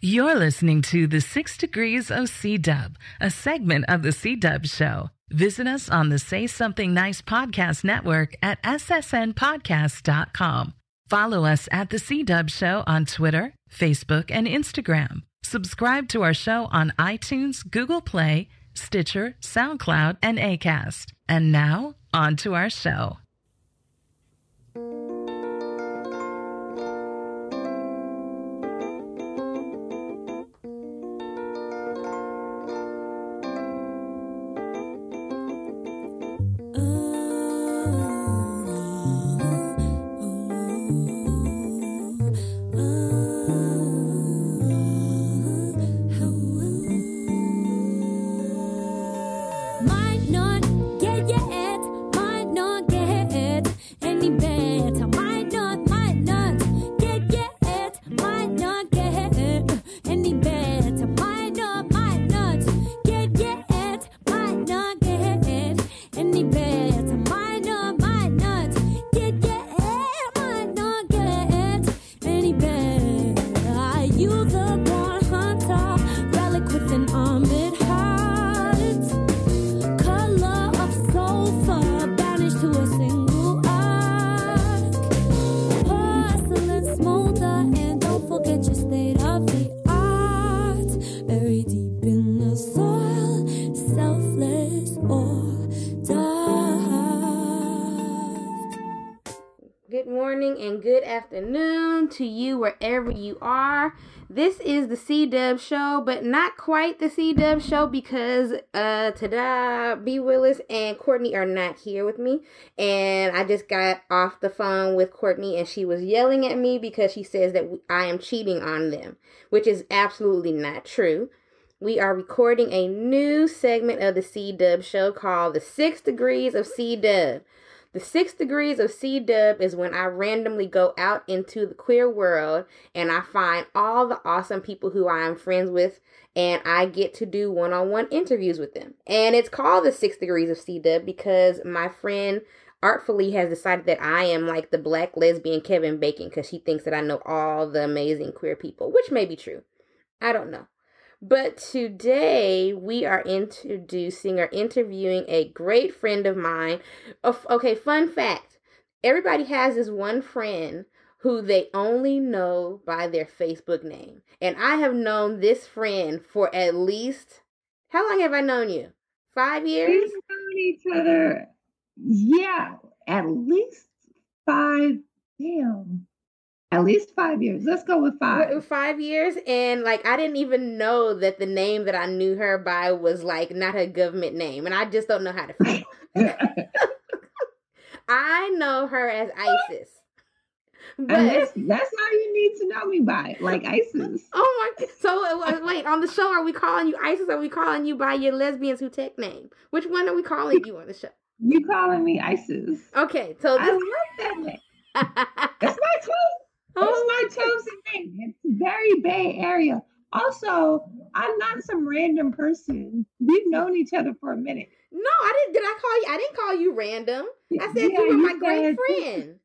You're listening to The Six Degrees of C Dubb, a segment of The C Dubb Show. Visit us on the Say Something Nice podcast network at ssnpodcast.com. Follow us at The C Dubb Show on Twitter, Facebook, and Instagram. Subscribe to our show on iTunes, Google Play, Stitcher, SoundCloud, and ACAST. And now, on to our show. Wherever you are. This is the C Dubb Show, but not quite the C Dubb Show because uh today B Willis and Courtney are not here with me, and I just got off the phone with Courtney and she was yelling at me because she says that I am cheating on them, which is absolutely not true. We are recording a new segment of the C Dubb Show called The Six Degrees of C Dubb. The six degrees of C dubb is when I randomly go out into the queer world and I find all the awesome people who I am friends with and I get to do one on one interviews with them. And it's called the six degrees of C dubb because my friend artfully has decided that I am like the black lesbian Kevin Bacon because she thinks that I know all the amazing queer people, which may be true. I don't know. But today we are introducing or interviewing a great friend of mine. Oh, okay, fun fact everybody has this one friend who they only know by their Facebook name. And I have known this friend for at least, how long have I known you? Five years? We've known each other, yeah, at least five. Damn, at least five years. Let's go with Five. five. years and like i didn't even know that the name that i knew her by was like not her government name and i just don't know how to feel i know her as isis but that's that's how you need to know me by, like ISIS. oh my so uh, wait on the show are we calling you isis or are we calling you by your lesbians who tech name which one are we calling you on the show You calling me ISIS? okay so I love that name. That's my chosen. That's my chosen name. It's very Bay Area. Also, I'm not some random person. We've known each other for a minute. no i didn't did i call you i didn't call you random i said Yeah, you were you my great friend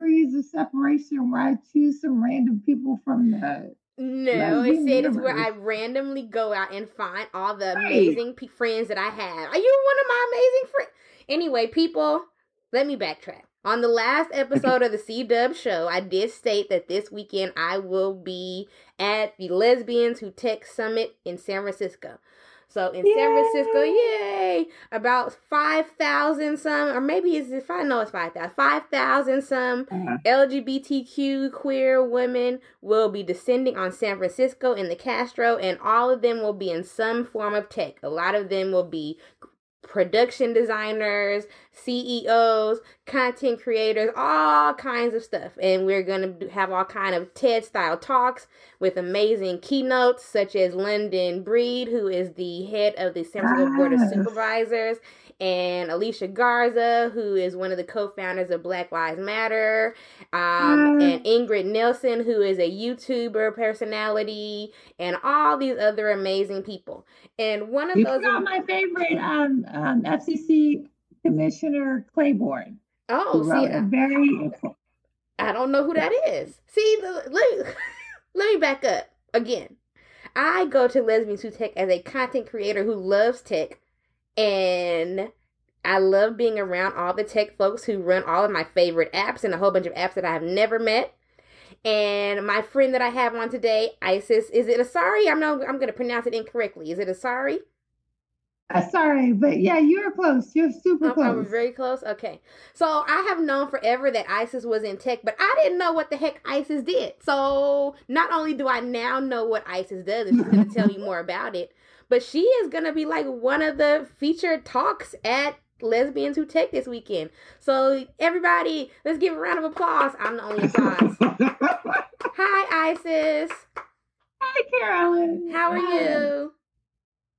Degrees of separation where I choose some random people from the No, it said it's where I randomly go out and find all the Right. amazing pe- friends that I have. Are you one of my amazing friends? Anyway, people, let me backtrack. On the last episode of the C Dubb show, I did state that this weekend I will be at the Lesbians Who Tech Summit in San Francisco. So in San Francisco, yay! About five thousand some, or maybe it's if I know it's five thousand, five thousand some uh, LGBTQ queer women will be descending on San Francisco in the Castro, and all of them will be in some form of tech. A lot of them will be production designers, CEOs, content creators, all kinds of stuff. And we're going to have all kind of TED style talks with amazing keynotes such as London Breed, who is the head of the San Francisco Board of Supervisors, and Alicia Garza, who is one of the co-founders of Black Lives Matter, um, Yes. and Ingrid Nilsen, who is a YouTuber personality, and all these other amazing people. And one of you those, forgot my favorite um, um, FCC Commissioner Clyburn. oh, see, a very I don't know who that is. See, the- let me, let me back up. again, I go to Lesbians Who Tech as a content creator who loves tech, and I love being around all the tech folks who run all of my favorite apps and a whole bunch of apps that I have never met. And my friend that I have on today, Isis, is it Asari? I'm not. I'm going to pronounce it incorrectly. Is it Asari? Sorry, but yeah, you're close. You're super I'm, close. I'm very close. Okay. So I have known forever that ISIS was in tech, but I didn't know what the heck ISIS did. So not only do I now know what ISIS does, and she's going to tell you more about it, but she is going to be like one of the featured talks at Lesbians Who Tech this weekend. So everybody, let's give a round of applause. I'm the only applause. Hi, Isis. Hi, Carolyn. How are Hi. you?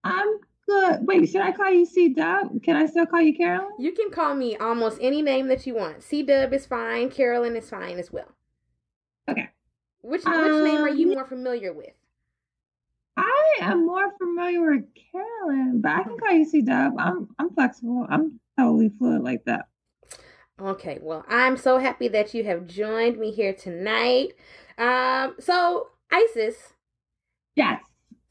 I'm good. Wait, should I call you C Dubb? Can I still call you Carolyn? You can call me almost any name that you want. C Dubb is fine. Carolyn is fine as well. Okay. Which which name are you Um, more familiar with? I am more familiar with Carolyn, but I can call you C Dubb. I'm I'm flexible. I'm totally fluid like that. Okay, well, I'm so happy that you have joined me here tonight. Um, so Isis, Yes.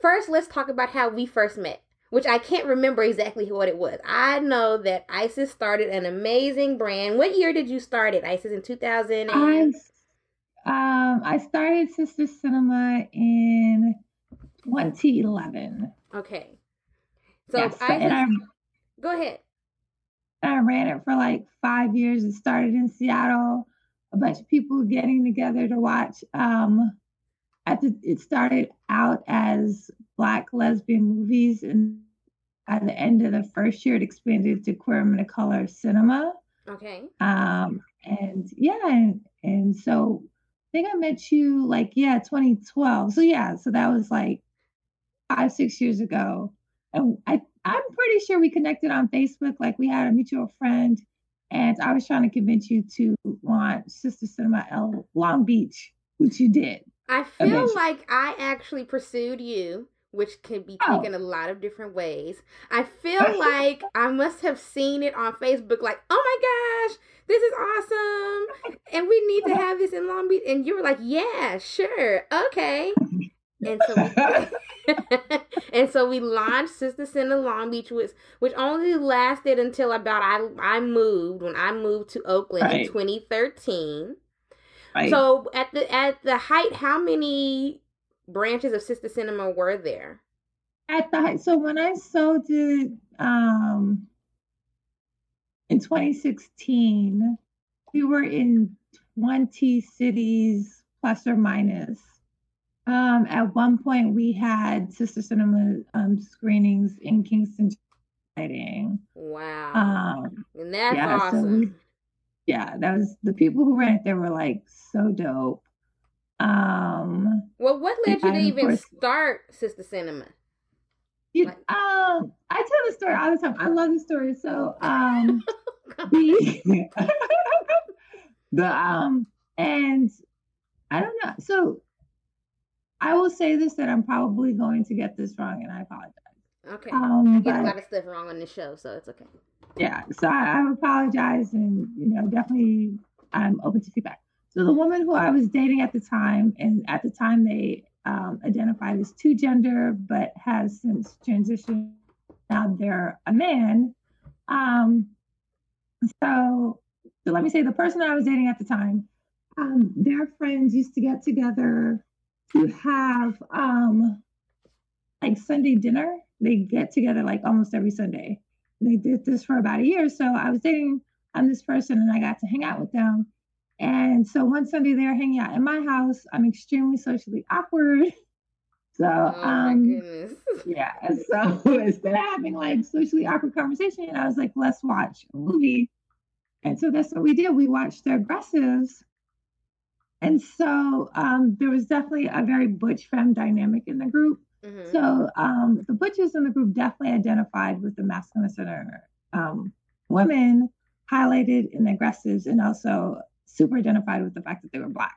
first let's talk about how we first met, which I can't remember exactly what it was. I know that Isis started an amazing brand. What year did you start it, Isis? In 2000 I um I started Sistah Sinema in 2011. okay. So yes, Isis, and I go ahead. I ran it for like five years. It started in Seattle. A bunch of people getting together to watch. Um, at the, it started out as Black lesbian movies, and at the end of the first year, it expanded to queer women of color cinema. Okay. Um, and yeah, and, and so I think I met you like yeah, 2012. So yeah, so that was like five, six years ago. And I I'm pretty sure we connected on Facebook. Like we had a mutual friend, and I was trying to convince you to launch Sistah Sinema L Long Beach, which you did. I feel like I actually pursued you, which can be Oh. taken a lot of different ways. I feel like I must have seen it on Facebook, like, oh my gosh, this is awesome. And we need to have this in Long Beach. And you were like, yeah, sure, okay. And so we and so we launched Sistah Sinema Long Beach, which which only lasted until about I I moved when I moved to Oakland in 2013. Right. So at the at the height, how many branches of Sistah Sinema were there? at the height. So when I sold it um, in 2016, we were in 20 cities plus or minus. Um, at one point, we had Sistah Sinema um, screenings in Kingston. Lighting. Wow, Um, and that's yeah, so awesome. we- yeah, that was the people who ran it. They were like so dope. Um, well, what led you to even course- start Sistah Sinema? you, Like- um, I tell the story all the time. I love the story. So, um, the the um and I don't know. So I will say this that I'm probably going to get this wrong, and I apologize. Okay, Um, I get a lot of stuff wrong on the show, so it's okay. yeah, so I, I apologize, and you know, definitely I'm open to feedback. So the woman who I was dating at the time, and at the time they um, identified as two gender, but has since transitioned. Now they're a man. Um, so, so let me say the person I was dating at the time, um, their friends used to get together to have um, like Sunday dinner. They get together like almost every Sunday they did this for about a year. So I was dating um, this person and I got to hang out with them. And so one Sunday they were hanging out in my house. I'm extremely socially awkward. So Oh my um goodness. yeah. So instead of having like socially awkward conversation, I was like, let's watch a movie. And so that's what we did. We watched the aggressives. And so um, there was definitely a very butch femme dynamic in the group. Mhm. So um, the butchers in the group definitely identified with the masculine center um, women, highlighted in the aggressives, and also super identified with the fact that they were black.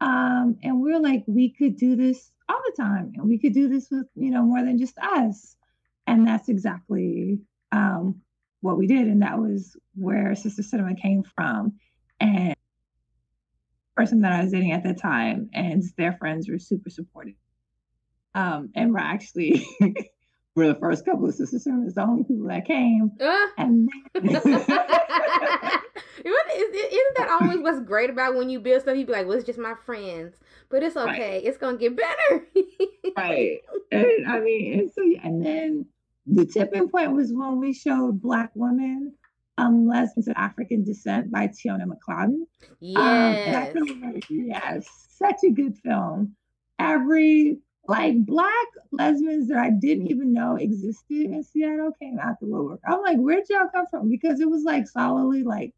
Um, and we are like, we could do this all the time, and we could do this with you know more than just us. And that's exactly um, what we did, and that was where Sistah Sinema came from. And person that I was dating at the time and their friends were super supportive Um, and we're actually we're the first couple of Sistah Sinemas, the only people that came. Uh, And Isn't that always what's great about when you build stuff? You be like, "Well, it's just my friends," but it's Right. okay. It's gonna get better. right. And, I mean, and so and then the tipping point was when we showed Black Women, um, Lesbians of African Descent by Tiona McClodden. Um, yes. like, yes, such a good film. Every like black lesbians that I didn't even know existed in Seattle came out the woodwork. I'm like, where'd y'all come from? Because it was like solidly like,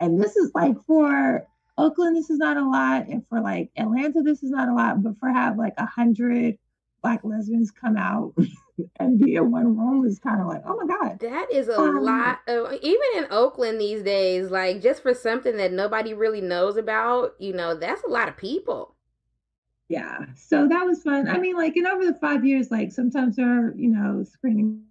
and this is like for Oakland, this is not a lot, and for like Atlanta, this is not a lot, but for have like a hundred black lesbians come out and be in one room is kind of like, oh my god. That is a Um, lot of even in Oakland these days, like just for something that nobody really knows about, you know, that's a lot of people. Yeah, so that was fun. I mean, like, and over the five years, like, sometimes they're, you know, screening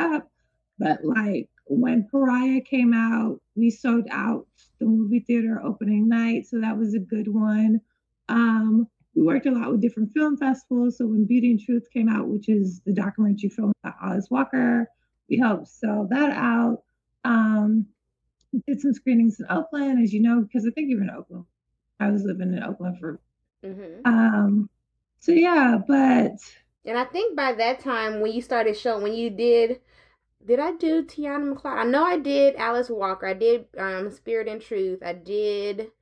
up, but like when Pariah came out, we sold out the movie theater opening night, so that was a good one. Um, we worked a lot with different film festivals. So when Beauty in Truth came out, which is the documentary film about Alice Walker, we helped sell that out. Um, did some screenings in Oakland, as you know, because I think you're in Oakland. I was living in Oakland for hmm um, so yeah, but And I think by that time, when you started showing, when you did, did I do Tiona McCloud? I know I did Alice Walker. I did um Spirit and Truth. I did.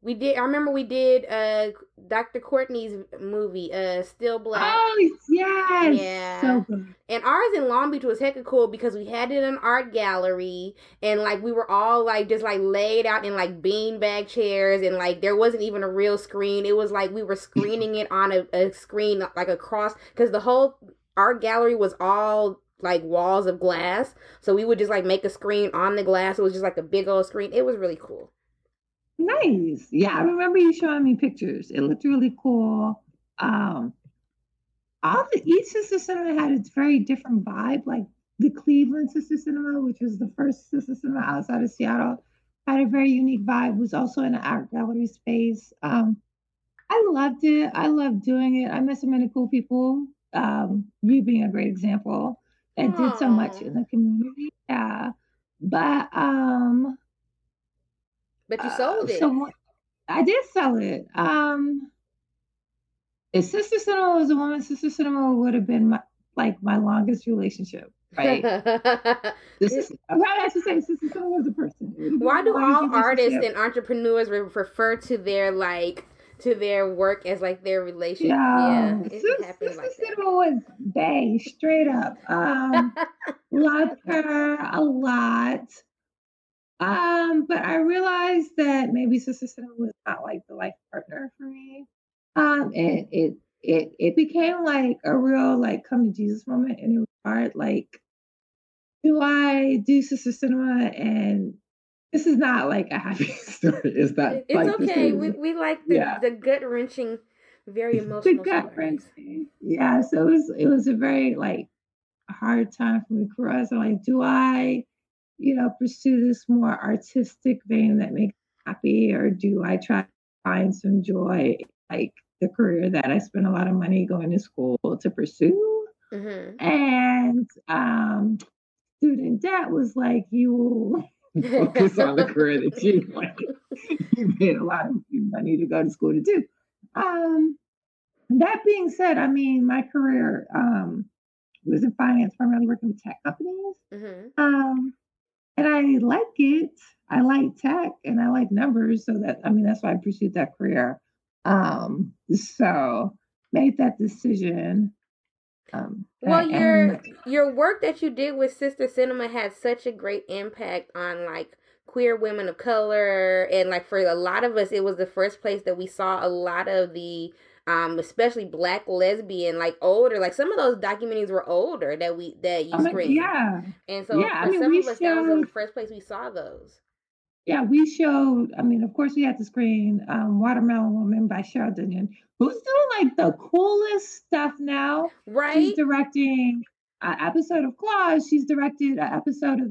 We did. I remember we did uh Dr. Kortney's movie, uh Still Black. oh yes, Yeah. so good. And ours in Long Beach was hecka cool because we had it in an art gallery and like we were all like just like laid out in like beanbag chairs and like there wasn't even a real screen. It was like we were screening it on a, a screen like across because the whole art gallery was all like walls of glass. So we would just like make a screen on the glass. It was just like a big old screen. It was really cool. Nice. Yeah, I remember you showing me pictures. It looked really cool. Um, all the each sistah sinema had its very different vibe. Like the Cleveland Sistah Sinema, which was the first sistah sinema outside of Seattle, had a very unique vibe. Was also in an art gallery space. Um, I loved it. I loved doing it. I met so many cool people. Um, you being a great example that did so much in the community. Yeah, but um. But you Uh, sold it. So I did sell it. Um, if Sistah Sinema was a woman, Sistah Sinema would have been my like my longest relationship, right? this is right. I should say Sistah Sinema was a person. It would have been Why do all artists and entrepreneurs refer to their like to their work as like their relationship? Yeah, Yeah, it Sis- happens Sister like. Cinema was Bay straight up. Um, loved her a lot. Um, but I realized that maybe Sistah Sinema was not like the life partner for me. Um, and it it it became like a real like come to Jesus moment, and it was hard. Like, do I do Sistah Sinema? And this is not like a happy story. It's not. It's like okay. is- We we like the, Yeah. the gut wrenching, very the emotional gut wrenching. Yeah, so it was it was a very like hard time for me cross. I'm like, do I, you know, pursue this more artistic vein that makes me happy, or do I try to find some joy like the career that I spent a lot of money going to school to pursue? hmm And um student debt was like, you will focus on the career that you like you made a lot of money to go to school to do. Um, that being said, I mean, my career um, was in finance, primarily working with tech companies. hmm Um, and I like it. I like tech and I like numbers. So that, I mean, that's why I pursued that career. Um, so made that decision. Um, Well, I your your work that you did with Sistah Sinema had such a great impact on like queer women of color and like for a lot of us it was the first place that we saw a lot of the um especially black lesbian like older like some of those documentaries were older that we that you I screened yeah. and so Yeah, I for mean, some we of us that was the first place we saw those Yeah, we showed, I mean, of course, we had to screen um, Watermelon Woman by Cheryl Dunye, who's doing like the coolest stuff now. Right. She's directing an episode of Claws. She's directed an episode of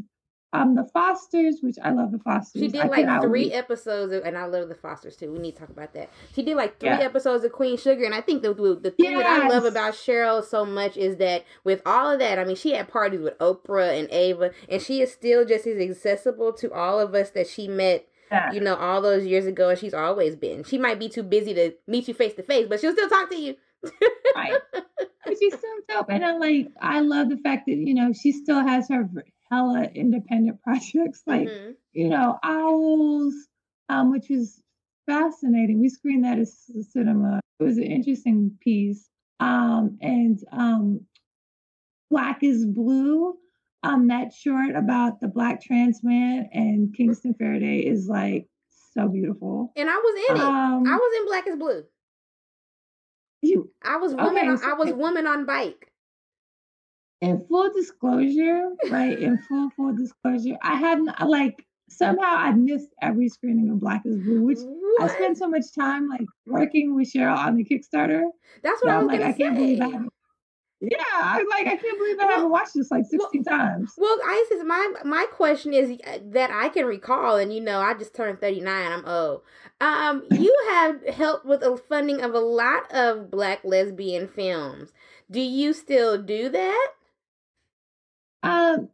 um the Fosters, which I love the Fosters. She did I like three episodes, of, and I love the Fosters too. We need to talk about that. She did like three Yeah. episodes of Queen Sugar, and I think the the, thing that I love about Cheryl so much is that with all of that, I mean, she had parties with Oprah and Ava, and she is still just as accessible to all of us that she met, Yeah. you know, all those years ago, and she's always been. She might be too busy to meet you face to face, but she'll still talk to you. right. But she's so dope. And I like I love the fact that, you know, she still has her hella independent projects like, Mhm. you know, Owls, um, which is fascinating. We screened that at c- cinema. It was an interesting piece. Um, and um Black is Blue, um, that short about the black trans man and Kingston Farady is like so beautiful. And I was in it. Um, I was in Black is Blue. you I was woman. Okay, on, so- I was woman on bike. In full disclosure, right? In full full disclosure, I hadn't like somehow I missed every screening of Black is Blue, which I spent so much time like working with Cheryl on the Kickstarter. That's what that I was I'm like, I can't say. believe I haven't. Yeah, I like I can't believe I haven't watched this like 16 times. Well, Isis, my my question is that I can recall, and you know, I just turned thirty nine. I'm old. Um, you have helped with the funding of a lot of Black lesbian films. Do you still do that? Um,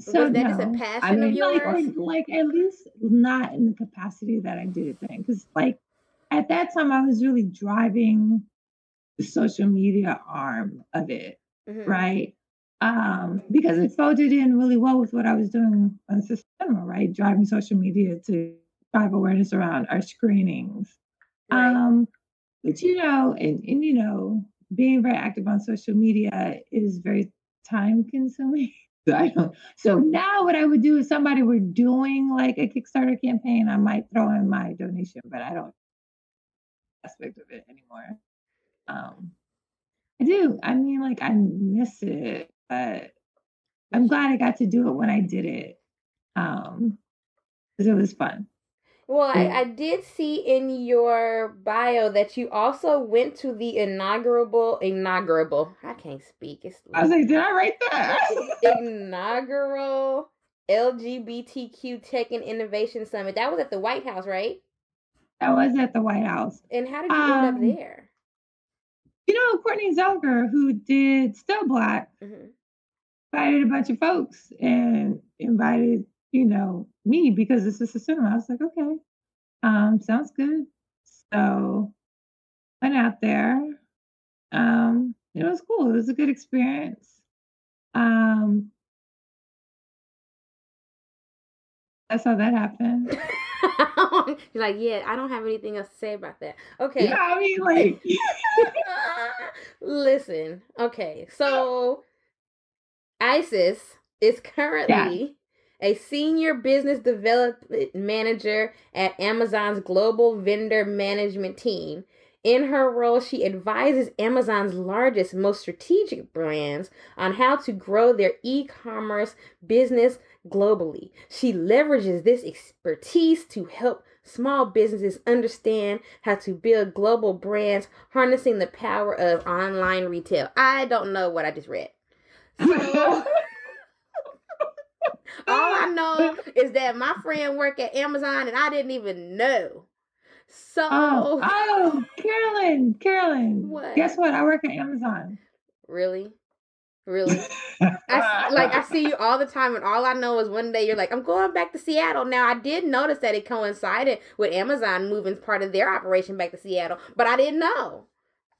so Was that just a passion I of mean, like, yours? like at least not in the capacity that I did it then, because like at that time I was really driving the social media arm of it. Mhm. right? Um, because it folded in really well with what I was doing on Cinema, right? Driving social media to drive awareness around our screenings. Right. Um, but you know, and, and you know, being very active on social media is very time consuming. So now, what I would do if somebody were doing like a Kickstarter campaign, I might throw in my donation, but I don't aspect of it anymore. Um, I do. I mean, like I miss it, but I'm glad I got to do it when I did it. Um, because it was fun. Well, I, I did see in your bio that you also went to the inaugural inaugural. I can't speak. It's I was like, did I write that? inaugural LGBTQ Tech and Innovation Summit. That was at the White House, right? I was at the White House. And how did you end up Um, there? You know, Kortney Ziegler, who did Still Black, Mhm. invited a bunch of folks and invited, you know, me because this is a cinema. I was like, okay, um, sounds good. So went out there. Um, it was cool. It was a good experience. Um, that's how that happened. You're like, yeah, I don't have anything else to say about that. Okay. Yeah, I mean, like, Listen, okay, so Isis is currently a senior business development manager at Amazon's global vendor management team. In her role, she advises Amazon's largest, most strategic brands on how to grow their e commerce business globally. She leverages this expertise to help small businesses understand how to build global brands, harnessing the power of online retail. I don't know what I just read. So, all I ah. know is that my friend worked at Amazon and I didn't even know. So, oh, oh, Carolyn, Carolyn. What? Guess what? I work at Amazon. really? Really? I, like I see you all the time, and all I know is one day you're like, I'm going back to Seattle. Now I did notice that it coincided with Amazon moving part of their operation back to Seattle, but I didn't know.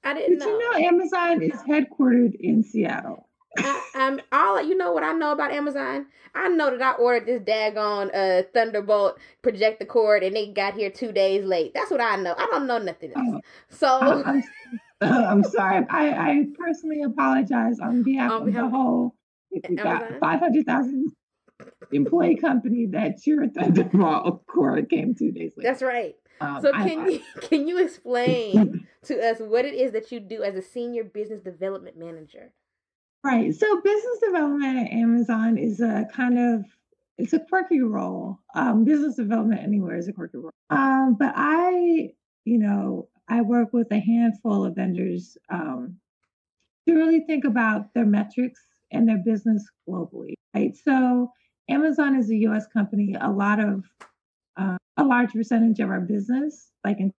I didn't Did you know Amazon is headquartered in Seattle? I, I'm all you know what I know about Amazon. I know that I ordered this daggone uh Thunderbolt projector cord, and it got here two days late. That's what I know. I don't know nothing else. Oh, So I'm, I'm sorry. I, I personally apologize on behalf On of behalf- the whole 500,000 employee company that your Thunderbolt cord came two days later. that's right. Um, So I- can you can you explain to us what it is that you do as a senior business development manager? Right. So business development at Amazon is a kind of it's a quirky role. Um, business development anywhere is a quirky role. Um, but I, you know, I work with a handful of vendors um, to really think about their metrics and their business globally. Right. So Amazon is a U.S. company. A lot of uh, a large percentage of our business, like in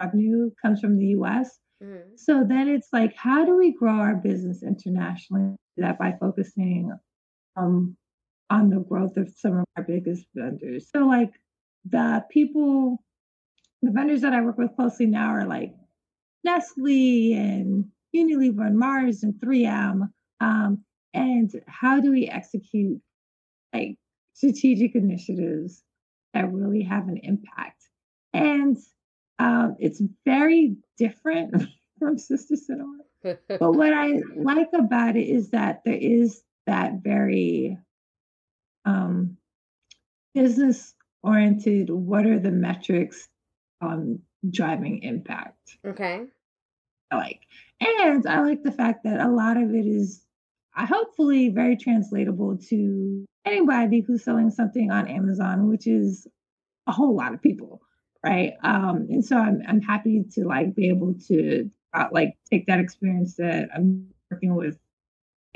revenue, comes from the U.S. Mhm. So then it's like, how do we grow our business internationally? That by focusing um, on the growth of some of our biggest vendors. So like the people, the vendors that I work with closely now are like Nestle and Unilever and Mars and 3M. Um, and how do we execute like strategic initiatives that really have an impact? And um, it's very different from Sistah Sinema. But what I like about it is that there is that very um, business oriented. What are the metrics on driving impact? okay. I like, and I like the fact that a lot of it is, uh, hopefully, very translatable to anybody who's selling something on Amazon, which is a whole lot of people, right? Um, and so I'm I'm happy to like be able to uh, like take that experience that I'm working with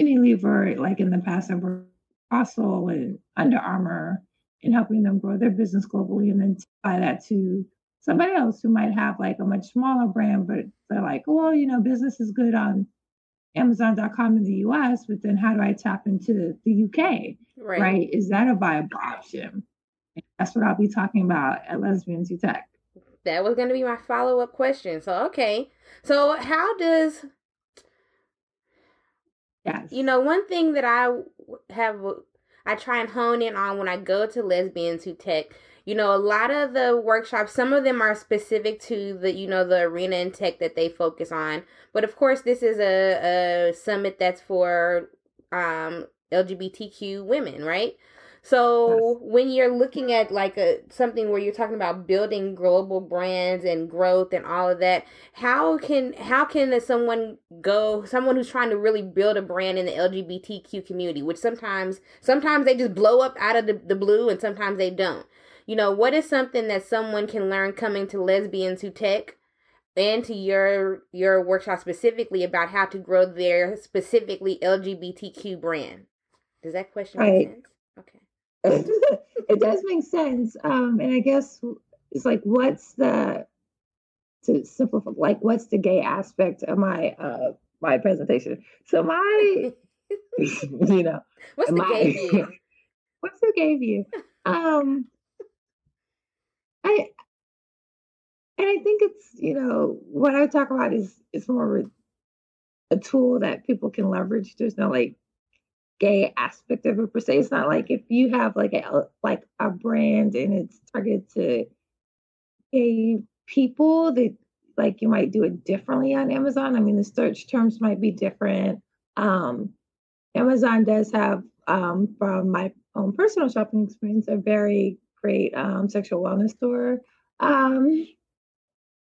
Unilever, like in the past, I've worked with Fossil and Under Armour, and helping them grow their business globally, and then apply that to somebody else who might have like a much smaller brand, but they're like, well, you know, business is good on Amazon.com in the US, but then how do I tap into the UK? Right. Right? Is that a viable option? That's what I'll be talking about at Lesbians Who Tech. That was going to be my follow up question. So, okay. So, how does, Yes. you know, one thing that I have, I try and hone in on when I go to Lesbians Who Tech, you know, a lot of the workshops, some of them are specific to the, you know, the arena and tech that they focus on. But of course, this is a, a summit that's for um, LGBTQ women, right? So when you're looking at like a something where you're talking about building global brands and growth and all of that, how can how can someone go someone who's trying to really build a brand in the LGBTQ community, which sometimes sometimes they just blow up out of the, the blue and sometimes they don't. You know, what is something that someone can learn coming to lesbians who tech and to your your workshop specifically about how to grow their specifically LGBTQ brand? Does that question Right. make sense? Okay. It does make sense. Um, and I guess it's like, what's the to simplify? Like, what's the gay aspect of my uh my presentation? So my, you know, What's the my gay view? what's the gay view? Um, I and I think it's you know what I talk about is is more a tool that people can leverage. There's no like gay aspect of it per se. It's not like if you have like a like a brand and it's targeted to gay people that like you might do it differently on Amazon. I mean the search terms might be different. Um Amazon does have um from my own personal shopping experience a very great um sexual wellness store. Um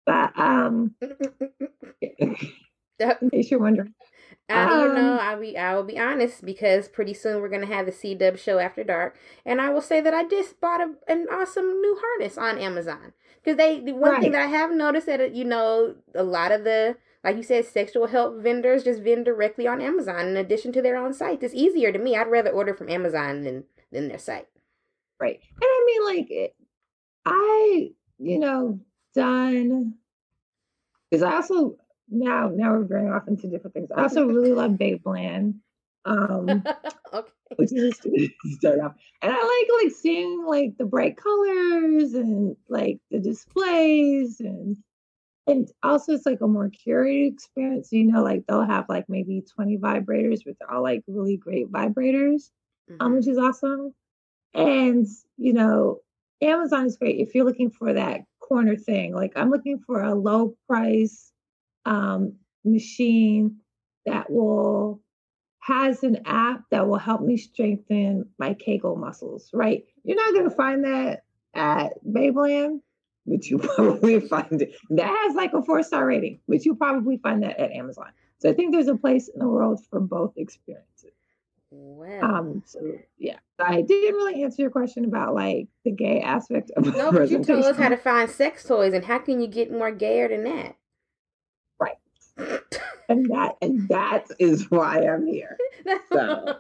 but um in case you're wondering. Uh, you know, Um, I'll be I will be honest because pretty soon we're gonna have the C Dubb show after dark, and I will say that I just bought a, an awesome new harness on Amazon because they the one thing that I have noticed that uh, you know a lot of the like you said sexual help vendors just vend directly on Amazon in addition to their own site. It's easier to me. I'd rather order from Amazon than than their site. Right. And I mean, like, it, I, you know, done, because I also, now, now we're veering off into different things. I also really love Babeland, um, okay. which is just start off. And I like, like, seeing, like, the bright colors and, like, the displays and, and also it's like a more curated experience. You know, like, they'll have, like, maybe 20 vibrators, but they're all, like, really great vibrators um, Mhm. which is awesome. And you know, Amazon is great if you're looking for that corner thing. Like I'm looking for a low price um, machine that will has an app that will help me strengthen my Kegel muscles. Right? You're not going to find that at Babeland, but you probably find it. That has like a four star rating, but you'll probably find that at Amazon. So I think there's a place in the world for both experiences. Well, Um, so yeah, I didn't really answer your question about like the gay aspect of no, but you told us how to find sex toys, and how can you get more gayer than that? And that and that is why I'm here. So.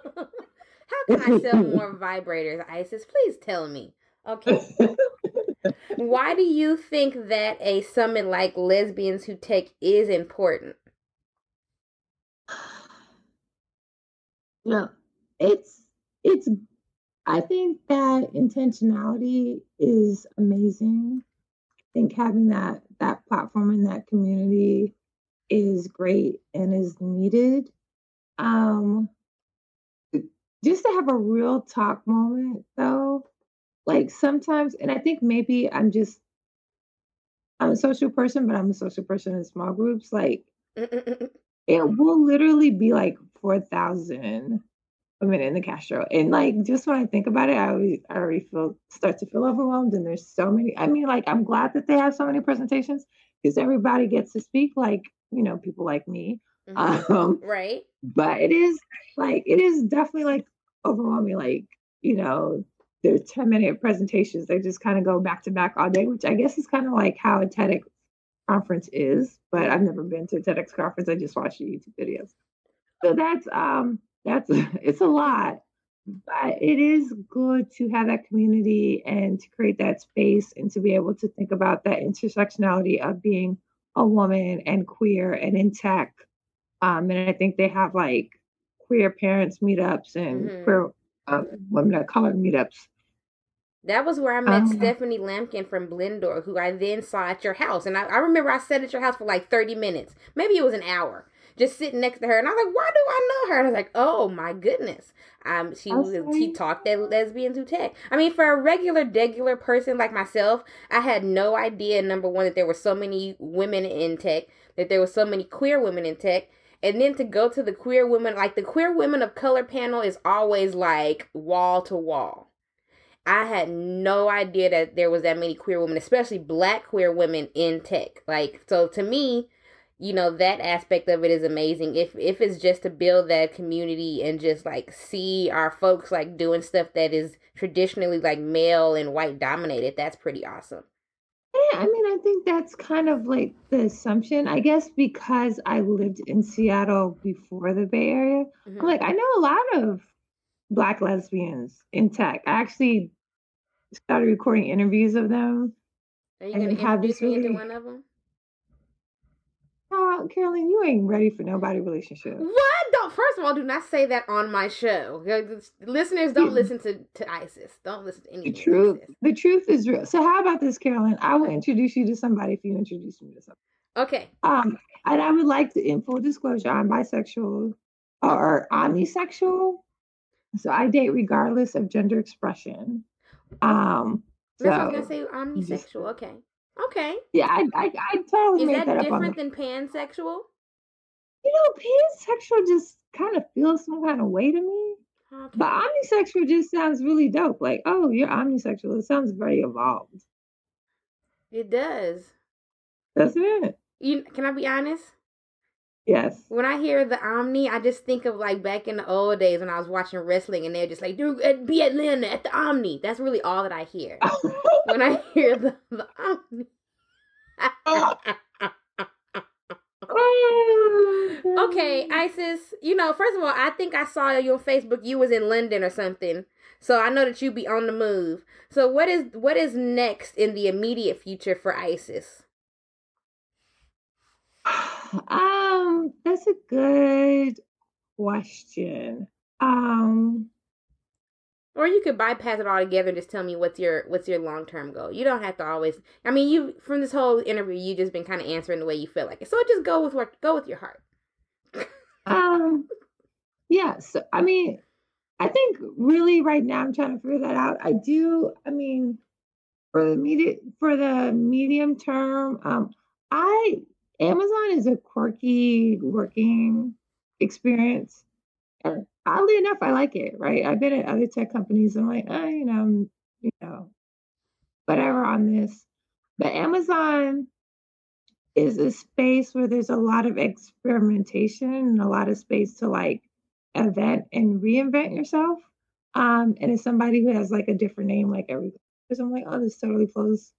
How can I sell more vibrators, Isis? Please tell me. Okay. Why do you think that a summit like Lesbians Who Tech is important? No, it's it's I think that intentionality is amazing. I think having that that platform in that community is great and is needed. Um just to have a real talk moment though, like sometimes and I think maybe I'm just I'm a social person, but I'm a social person in small groups. Like it will literally be like 4,000 women in the Castro. And like, just when I think about it, I always, I already feel, start to feel overwhelmed. And there's so many, I mean, like, I'm glad that they have so many presentations because everybody gets to speak, like, you know, people like me. Mhm. Um, right? but it is like, it is definitely like overwhelming. Like, you know, they're 10 minute presentations. They just kind of go back to back all day, which I guess is kind of like how a TEDx conference is, but I've never been to a TEDx conference. I just watch the YouTube videos. So that's um that's it's a lot, but it is good to have that community and to create that space and to be able to think about that intersectionality of being a woman and queer and in tech. Um, and I think they have like queer parents meetups and Mhm. queer um, women of color meetups. That was where I met Um, Stephanie Lampkin from Blendoor, who I then saw at your house. And I, I remember I sat at your house for like 30 minutes. Maybe it was an hour. Just sitting next to her. And I was like, why do I know her? And I was like, oh my goodness. Um, she was Okay. she talked at lesbians who tech. I mean, for a regular, degular person like myself, I had no idea, number one, that there were so many women in tech, that there were so many queer women in tech. And then to go to the queer women, like the queer women of color panel is always like wall to wall. I had no idea that there was that many queer women, especially black queer women in tech. Like so to me, you know, that aspect of it is amazing. If if it's just to build that community and just like see our folks like doing stuff that is traditionally like male and white dominated, that's pretty awesome. Yeah, I mean, I think that's kind of like the assumption. I guess because I lived in Seattle before the Bay Area, Mhm. I'm like, I know a lot of black lesbians in tech. I actually started recording interviews of them. Are you gonna have introduce this me into one of them? Carolyn, you ain't ready for nobody relationship. What? Don't first of all, do not say that on my show. Listeners, don't listen to, to ISIS. Don't listen to anything. The truth, the truth is real. So how about this, Carolyn? I will introduce you to somebody if you introduce me to somebody. Okay. Um, and I would like to, in full disclosure, I'm bisexual or omnisexual. So I date regardless of gender expression. Um, That's what I was gonna say. Omnisexual. Okay. Okay. yeah, I, I, I totally Is made that, that, up on the, different than pansexual? you know, pansexual just kind of feels some kind of way to me. Okay. But omnisexual just sounds really dope. Like, oh, you're omnisexual. It sounds very evolved, It does. doesn't it? You can I be honest? Yes. When I hear the Omni, I just think of like back in the old days when I was watching wrestling, and they're just like, "Dude, uh, be at Atlanta at the Omni." That's really all that I hear when I hear the the Omni. okay, Isis. You know, first of all, I think I saw you on Facebook. You was in London or something, so I know that you be on the move. So what is what is next in the immediate future for Isis? um, that's a good question. Um, Or you could bypass it altogether and just tell me what's your what's your long term goal. You don't have to always. I mean, you from this whole interview, you've just been kind of answering the way you feel like it. So just go with what go with your heart. um, yeah. So I mean, I think really right now I'm trying to figure that out. I do. I mean, for the immediate for the medium term, um, I Amazon is a quirky working experience. Oddly enough, I like it, right? I've been at other tech companies I'm like, oh, you know, you know, whatever on this. But Amazon is a space where there's a lot of experimentation and a lot of space to like event and reinvent yourself. Um, and as somebody who has like a different name, like every because I'm like, oh, this totally flows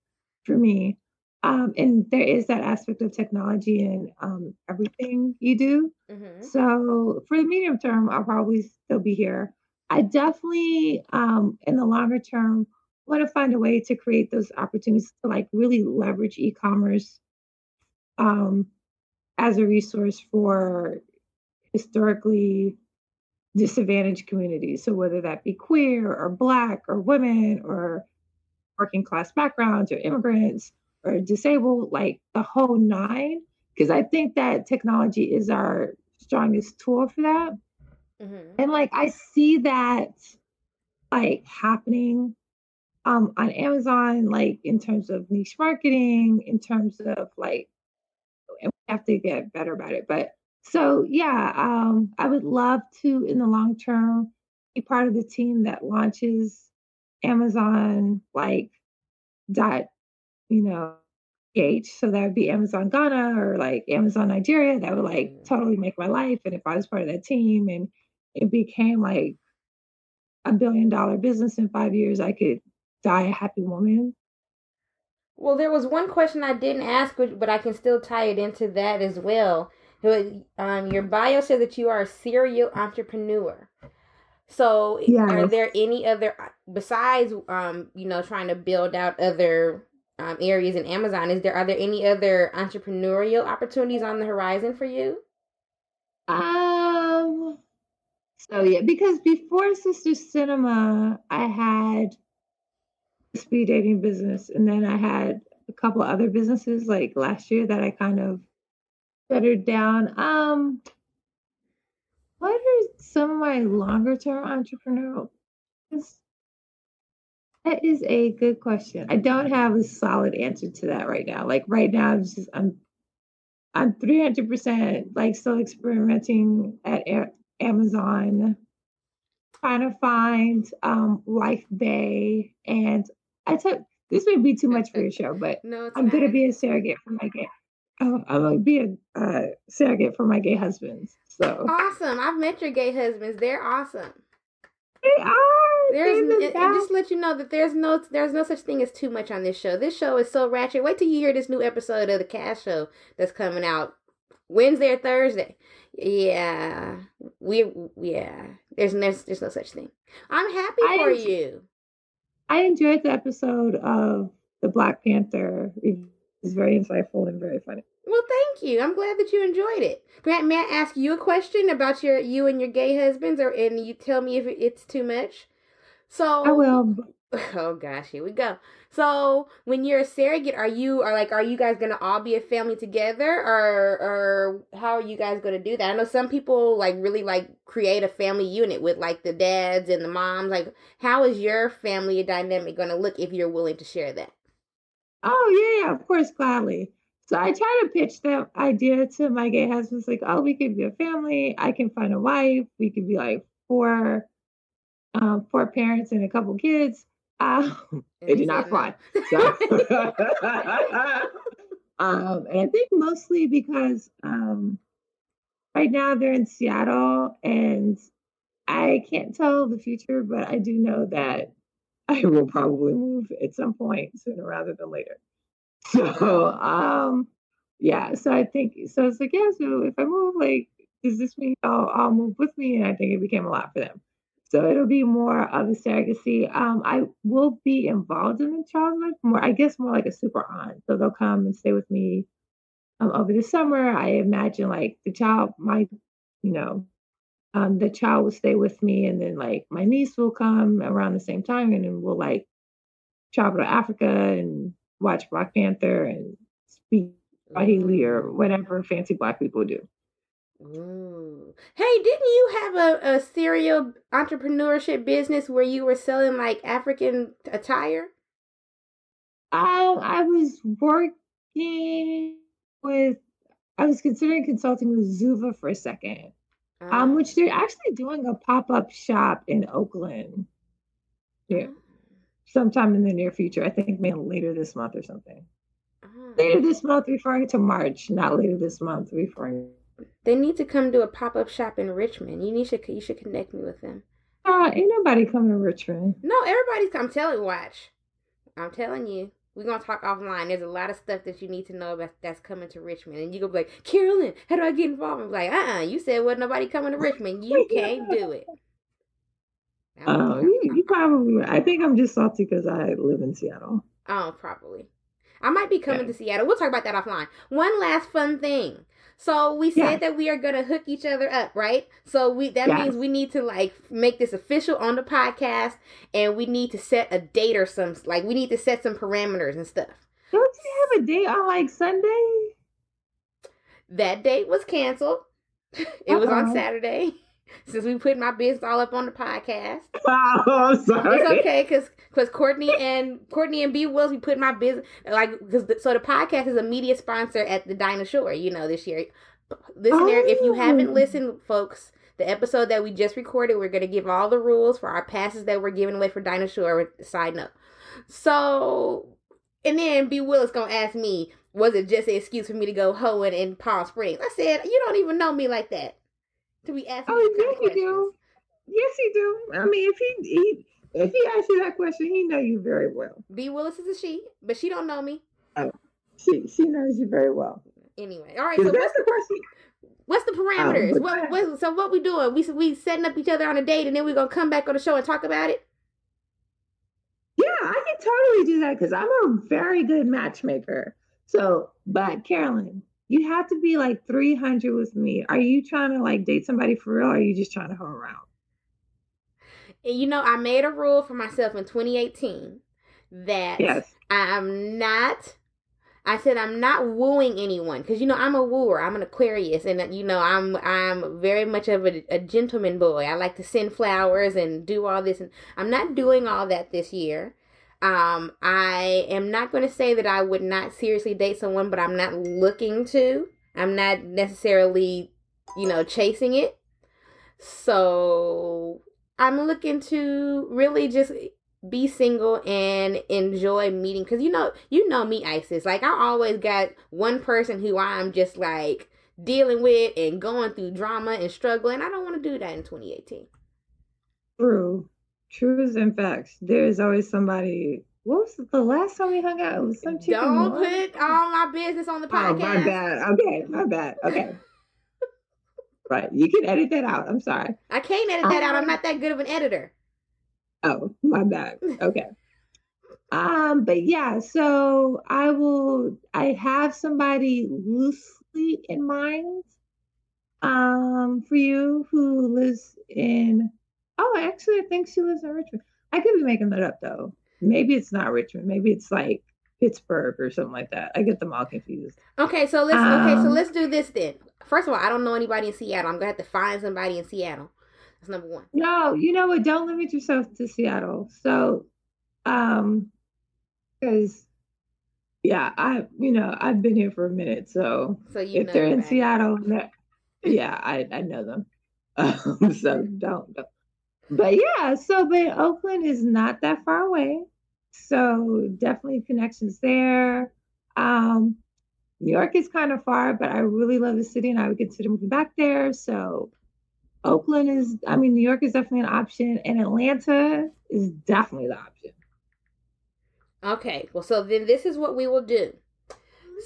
for me. Um, and there is that aspect of technology in um, everything you do. Mm-hmm. So for the medium term, I'll probably still be here. I definitely, um, in the longer term, want to find a way to create those opportunities to like really leverage e-commerce um, as a resource for historically disadvantaged communities. So whether that be queer or black or women or working class backgrounds or immigrants or disabled, like the whole nine. Because I think that technology is our strongest tool for that. Mhm. And like I see that like happening um on Amazon, like in terms of niche marketing, in terms of like and we have to get better about it. But so yeah, um I would love to in the long term be part of the team that launches Amazon like dot, you know, H. So that would be Amazon Ghana or like Amazon Nigeria. That would like totally make my life. And if I was part of that team and it became like a billion dollar business in five years, I could die a happy woman. Well, there was one question I didn't ask, but I can still tie it into that as well. Um, your bio said that you are a serial entrepreneur. So, are there any other besides, um, you know, trying to build out other um, areas in Amazon? Is there are there any other entrepreneurial opportunities on the horizon for you? Um so yeah, because before Sistah Sinema, I had speed dating business and then I had a couple other businesses like last year that I kind of shuttered down. Um what are some of my longer term entrepreneurial that is a good question. I don't have a solid answer to that right now. Like right now, I'm just I'm I'm 300% like still experimenting at A- Amazon, trying to find um, Life Bay. And I took this may be too much for your show, but No, I'm going to be a surrogate for my gay. Oh, I'm to be a uh, surrogate for my gay husbands. So awesome. I've met your gay husbands. They're awesome. they are. There's and, just let you know that there's no there's no such thing as too much on this show. This show is so ratchet. Wait till you hear this new episode of the Cast Show that's coming out Wednesday or Thursday. Yeah, we yeah. There's no there's no such thing. I'm happy I for enjoy- you. I enjoyed the episode of the Black Panther. It was very insightful and very funny. Well, thank you. I'm glad that you enjoyed it. Grant, may I ask you a question about your you and your gay husbands, or and you tell me if it's too much? So I will. Oh gosh, here we go. So when you're a surrogate, are you are like are you guys gonna all be a family together or or how are you guys gonna do that? I know some people like really like create a family unit with like the dads and the moms. Like how is your family dynamic gonna look if you're willing to share that? Oh yeah, yeah, of course, gladly. So I try to pitch that idea to my gay husbands, like, oh, we could be a family. I can find a wife. We could be like four, um, four parents and a couple kids. Uh, they did not fly. So, um, and I think mostly because um, right now they're in Seattle, and I can't tell the future, but I do know that I will probably move at some point sooner rather than later. So, um, yeah, so I think so. It's like, yeah, so if I move, like, does this mean I'll, I'll move with me? And I think it became a lot for them. So it'll be more of a surrogacy. Um, I will be involved in the child's life more, I guess, more like a super aunt. So they'll come and stay with me um, over the summer. I imagine like the child might, you know, um, the child will stay with me, and then like my niece will come around the same time, and then we'll like travel to Africa and watch Black Panther and speak Swahili or whatever fancy Black people do. Ooh. Hey, didn't you have a, a serial entrepreneurship business where you were selling like African attire? Um, I was working with, I was considering consulting with Zuva for a second, um, which they're actually doing a pop up shop in Oakland. Yeah, sometime in the near future. I think maybe later this month or something. Ah. Later this month, referring to March, not later this month, referring. They need to come do a pop up shop in Richmond. You need to you should connect me with them. Uh, ain't nobody coming to Richmond. No, everybody's. I'm telling watch. I'm telling you. We're gonna talk offline. There's a lot of stuff that you need to know about that's coming to Richmond, and you gonna be like, Carolyn, how do I get involved? I'm like, uh, uh you said wasn't nobody coming to Richmond. You can't do it. Oh, you, you probably. I think I'm just salty because I live in Seattle. Oh, probably. I might be coming Yeah. to Seattle. We'll talk about that offline. One last fun thing. So we said Yeah. that we are gonna hook each other up, right? So we that Yes. means we need to like make this official on the podcast, and we need to set a date or some like we need to set some parameters and stuff. Don't you have a date on like Sunday? That date was canceled. it was on Saturday. Since we put my business all up on the podcast. Oh, I'm sorry. It's okay because because Courtney and Courtney and B Wills we put my business like because the, so the podcast is a media sponsor at the Dinah Shore. You know this year. Listener, if you haven't Oh. listened, folks, the episode that we just recorded, we're gonna give all the rules for our passes that we're giving away for Dinah Shore. Side note. So, and then B Willis gonna ask me, was it just an excuse for me to go hoeing in Palm Springs? I said, you don't even know me like that to be asking. Oh, yes, you do. Yes, you do. I mean, if he, he if he asks you that question, he know you very well. B Willis is a she, but she don't know me. Oh, She she knows you very well. Anyway, all right. So what's that's the person. what's the oh, parameters? but what, what so what we doing? We we setting up each other on a date, and then we are gonna come back on the show and talk about it. Yeah, I can totally do that because I'm a very good matchmaker. So, but Carolyn, you have to be like 300 with me. Are you trying to like date somebody for real, or are you just trying to hoe around? And you know, I made a rule for myself in 2018 that Yes. I'm not. I said I'm not wooing anyone because you know I'm a wooer. I'm an Aquarius, and you know I'm I'm very much of a, a gentleman boy. I like to send flowers and do all this, and I'm not doing all that this year. Um, I am not going to say that I would not seriously date someone, but I'm not looking to. I'm not necessarily, you know, chasing it. So I'm looking to really just be single and enjoy meeting because you know you know me isis like i always got one person who i'm just like dealing with and going through drama and struggling i don't want to do that in 2018 True. Truths and facts. There's always somebody. What was the last time we hung out? It was some chicken. don't put all my business on the Oh, podcast my bad. Okay, my bad. Okay. right. You can edit that out. I'm sorry. i can't edit that out i'm Um, not that good of an editor Oh, my bad. Okay. Um, but yeah, so I will I have somebody loosely in mind um for you who lives in oh actually I think she lives in Richmond. I could be making that up though. Maybe it's not Richmond, maybe it's like Pittsburgh or something like that. I get them all confused. okay so let's okay so Um, let's do this then first of all i don't know anybody in seattle i'm gonna have to find somebody in seattle that's number one No, you know what? Don't limit yourself to Seattle. So, um, because yeah, I you know I've been here for a minute, so so you if they're in. Seattle, yeah, I I know them. Um, so don't, don't. But yeah, so but Oakland is not that far away, so definitely connections there. Um, New York is kind of far, but I really love the city, and I would consider moving back there. So Oakland is, I mean, New York is definitely an option, and Atlanta is definitely the option. Okay, well, so then this is what we will do.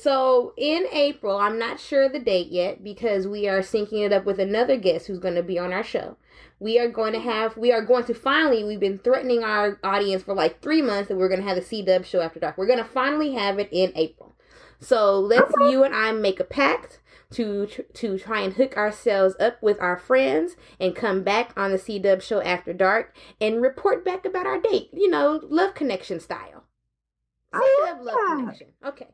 So in April, I'm not sure the date yet because we are syncing it up with another guest who's going to be on our show. We are going to have, we are going to finally, we've been threatening our audience for like three months that we're going to have the C Dubb show after dark. We're going to finally have it in April. So let's you and I make a pact to to try and hook ourselves up with our friends and come back on the C Dubb show after dark and report back about our date. You know, love connection style. I love love connection. Okay.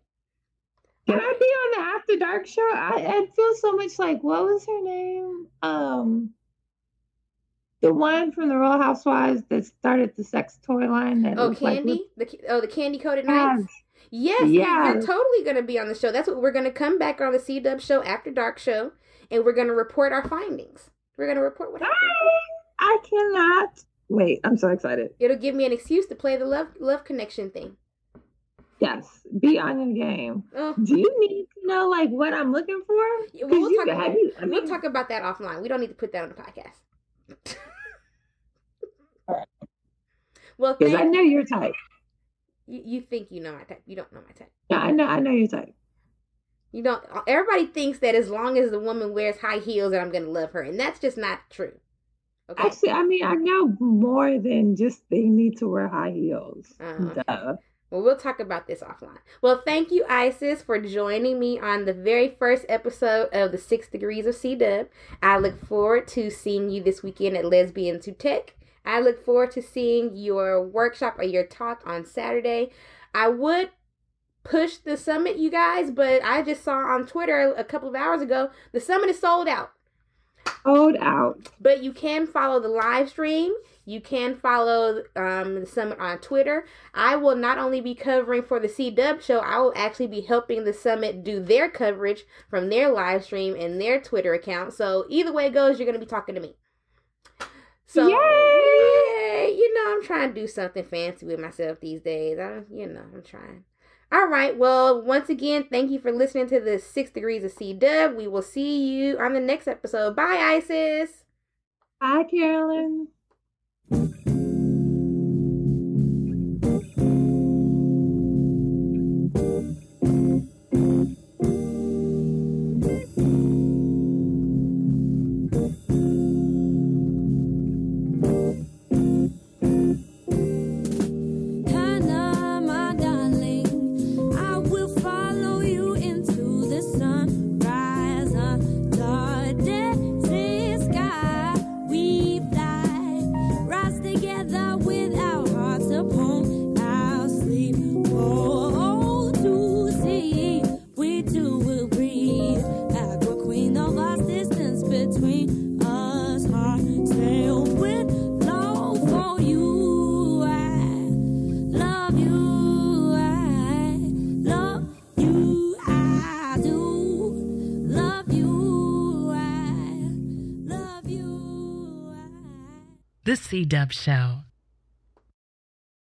Can I be on the After Dark show? I, I feel so much like what was her name? Um, the one from the Real Housewives that started the sex toy line. That Oh, was like, candy. The oh, the candy coated Yes. nights. Yes, yeah. you're totally gonna be on the show. That's what we're gonna come back on the C Dubb show after dark show, and we're gonna report our findings. We're gonna report what happened. Ah, I cannot wait. I'm so excited. It'll give me an excuse to play the love love connection thing. Yes, be on your game. Oh, Do you need to know like what I'm looking for? Well, talk about- you- I we'll talk about that offline. We don't need to put that on the podcast. Well, because I know your type. you, you think you know my type. You don't know my type. Yeah, I know. I know your type. You don't. Everybody thinks that as long as the woman wears high heels, that I'm gonna love her, and that's just not true. Okay. Actually, I mean, I know more than just they need to wear high heels. Uh-huh. Duh. Well, we'll talk about this offline. Well, thank you, Isis, for joining me on the very first episode of the Six Degrees of C Dubb. I look forward to seeing you this weekend at Lesbians Who Tech. I look forward to seeing your workshop or your talk on Saturday. I would push the summit, you guys, but I just saw on Twitter a couple of hours ago the summit is sold out. Sold out. But you can follow the live stream. You can follow um, the summit on Twitter. I will not only be covering for the C Dubb show, I will actually be helping the summit do their coverage from their live stream and their Twitter account. So either way it goes, you're going to be talking to me. So, yay! Trying to do something fancy with myself these days. I, you know, I'm trying. All right. Well, once again, thank you for listening to the Six Degrees of C Dubb. We will see you on the next episode. Bye, Isis. Bye, Carolyn. C Dubb Show.